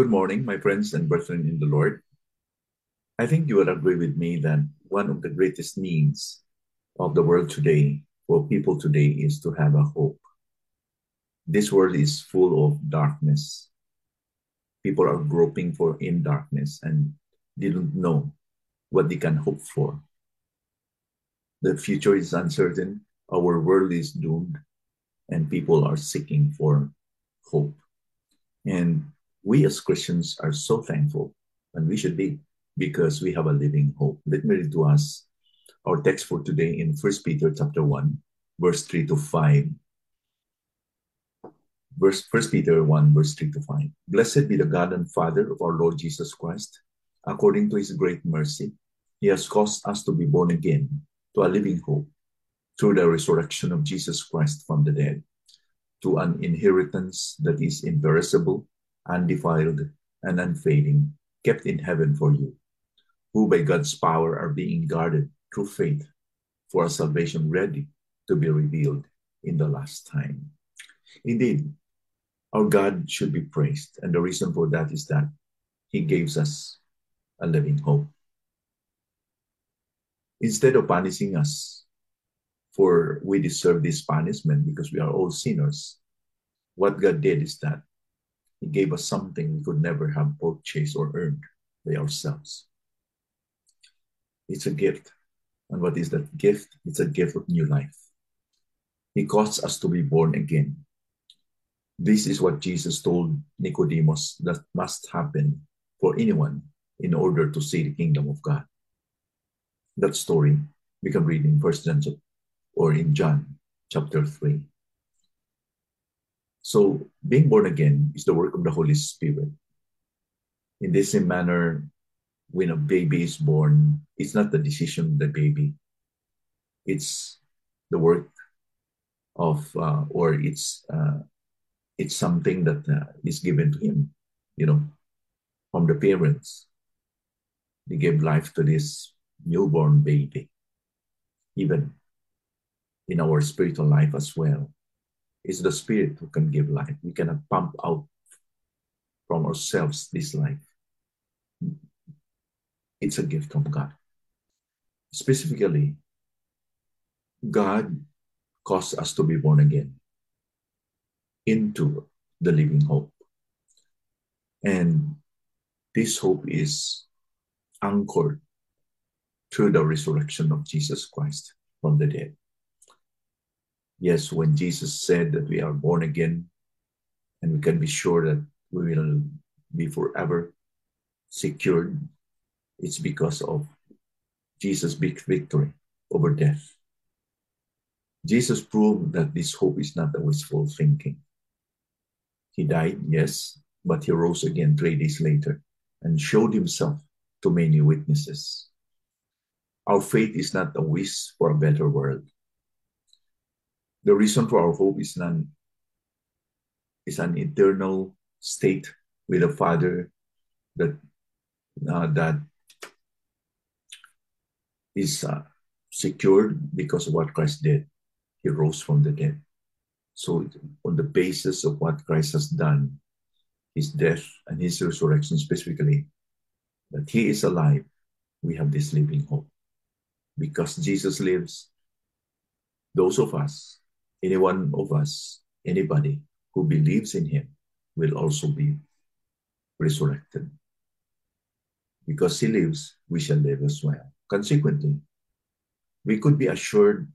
Good morning, my friends and brethren in the Lord. I think you will agree with me that one of the greatest needs of the world today, for people today, is to have a hope. This world is full of darkness. People are groping for in darkness and they don't know what they can hope for. The future is uncertain, our world is doomed, and people are seeking for hope. And we as Christians are so thankful, and we should be, because we have a living hope. Let me read to us our text for today in 1 Peter chapter 1, verse 3 to 5. Verse 1 Peter 1, verse 3 to 5. Blessed be the God and Father of our Lord Jesus Christ. According to his great mercy, he has caused us to be born again to a living hope through the resurrection of Jesus Christ from the dead, to an inheritance that is imperishable undefiled, and unfading, kept in heaven for you, who by God's power are being guarded through faith for a salvation ready to be revealed in the last time. Indeed, our God should be praised, and the reason for that is that He gives us a living hope. Instead of punishing us for we deserve this punishment because we are all sinners, what God did is that he gave us something we could never have purchased or earned by ourselves. It's a gift. And what is that gift? It's a gift of new life. He caused us to be born again. This is what Jesus told Nicodemus that must happen for anyone in order to see the kingdom of God. That story we can read in First John or in John chapter 3. So being born again is the work of the Holy Spirit. In the same manner, when a baby is born, it's not the decision of the baby. It's the work of, uh, or it's uh, it's something that uh, is given to him, you know, from the parents. They gave life to this newborn baby. Even in our spiritual life as well, it's the Spirit who can give life. We cannot pump out from ourselves this life. It's a gift from God. Specifically, God caused us to be born again into the living hope. And this hope is anchored through the resurrection of Jesus Christ from the dead. Yes, when Jesus said that we are born again and we can be sure that we will be forever secured, it's because of Jesus' big victory over death. Jesus proved that this hope is not a wishful thinking. He died, yes, but he rose again three days later and showed himself to many witnesses. Our faith is not a wish for a better world the reason for our hope is none is an eternal state with a father that uh, that is uh, secured because of what Christ did. He rose from the dead. So, on the basis of what Christ has done, his death and his resurrection specifically, that he is alive, we have this living hope. Because Jesus lives, those of us any one of us, anybody who believes in him will also be resurrected. Because he lives, we shall live as well. Consequently, we could be assured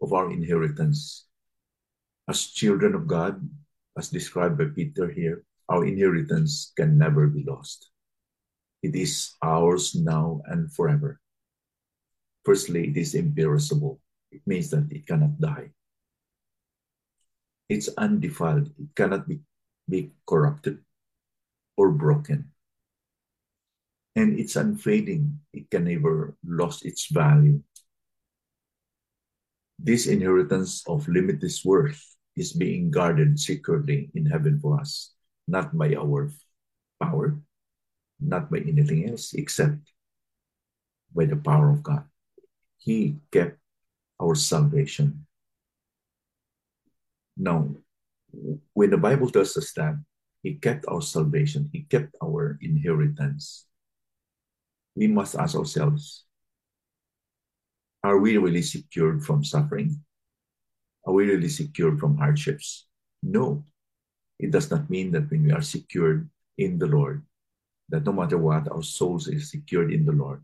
of our inheritance. As children of God, as described by Peter here, our inheritance can never be lost. It is ours now and forever. Firstly, it is imperishable. It means that it cannot die. It's undefiled. It cannot be, be corrupted or broken. And it's unfading. It can never lose its value. This inheritance of limitless worth is being guarded securely in heaven for us, not by our power, not by anything else, except by the power of God. He kept our salvation now, when the Bible tells us that He kept our salvation. He kept our inheritance. We must ask ourselves are we really secured from suffering? Are we really secured from hardships? No. It does not mean that when we are secured in the Lord, that no matter what, our souls is secured in the Lord.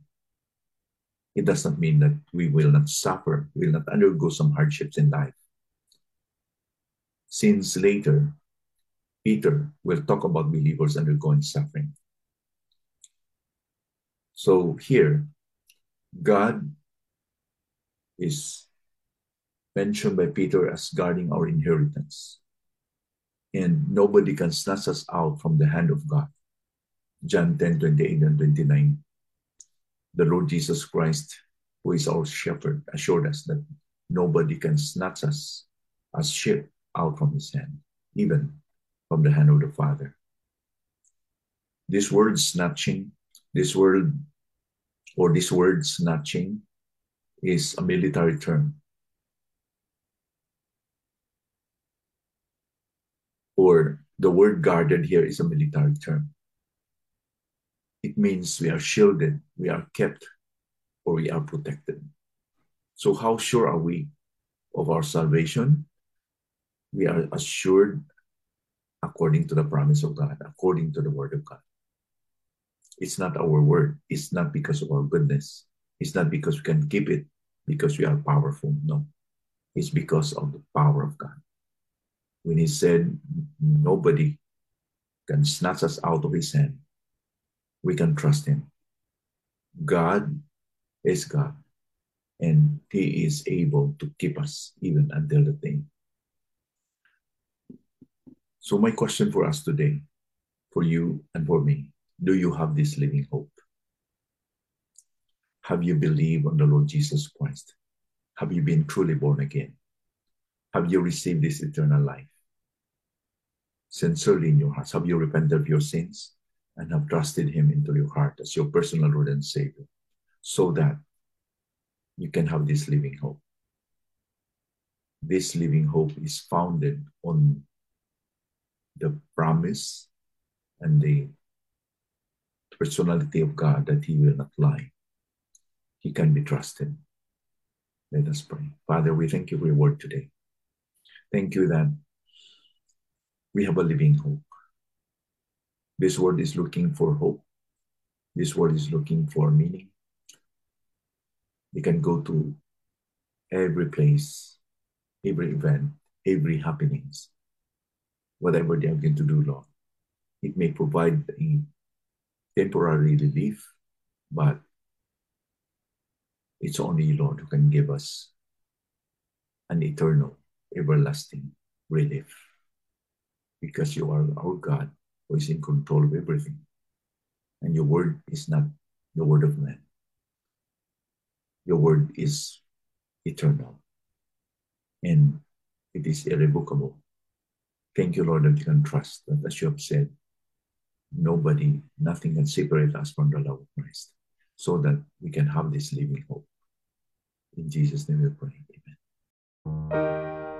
It does not mean that we will not suffer, we will not undergo some hardships in life. Since later, Peter will talk about believers undergoing suffering. So here, God is mentioned by Peter as guarding our inheritance. And nobody can snatch us out from the hand of God. John 10 28 and 29. The Lord Jesus Christ, who is our shepherd, assured us that nobody can snatch us as sheep out from his hand, even from the hand of the Father. This word snatching, this word or this word snatching is a military term. Or the word guarded here is a military term. It means we are shielded, we are kept, or we are protected. So, how sure are we of our salvation? We are assured according to the promise of God, according to the word of God. It's not our word, it's not because of our goodness, it's not because we can keep it, because we are powerful. No, it's because of the power of God. When He said, Nobody can snatch us out of His hand, we can trust Him. God is God, and He is able to keep us even until the day. So, my question for us today, for you and for me, do you have this living hope? Have you believed on the Lord Jesus Christ? Have you been truly born again? Have you received this eternal life? Sincerely in your hearts, have you repented of your sins and have trusted Him into your heart as your personal Lord and Savior so that you can have this living hope? This living hope is founded on the promise and the personality of God that He will not lie he can be trusted. Let us pray. Father, we thank you for your word today. Thank you that we have a living hope. This world is looking for hope. This world is looking for meaning. We can go to every place, every event, every happenings, whatever they are going to do, Lord. It may provide a temporary relief, but it's only Lord, who can give us an eternal, everlasting relief. Because you are our God who is in control of everything. And your word is not the word of man. Your word is eternal. And it is irrevocable. Thank you, Lord, that you can trust that as you have said, nobody, nothing can separate us from the love of Christ so that we can have this living hope. In Jesus' name we pray. Amen.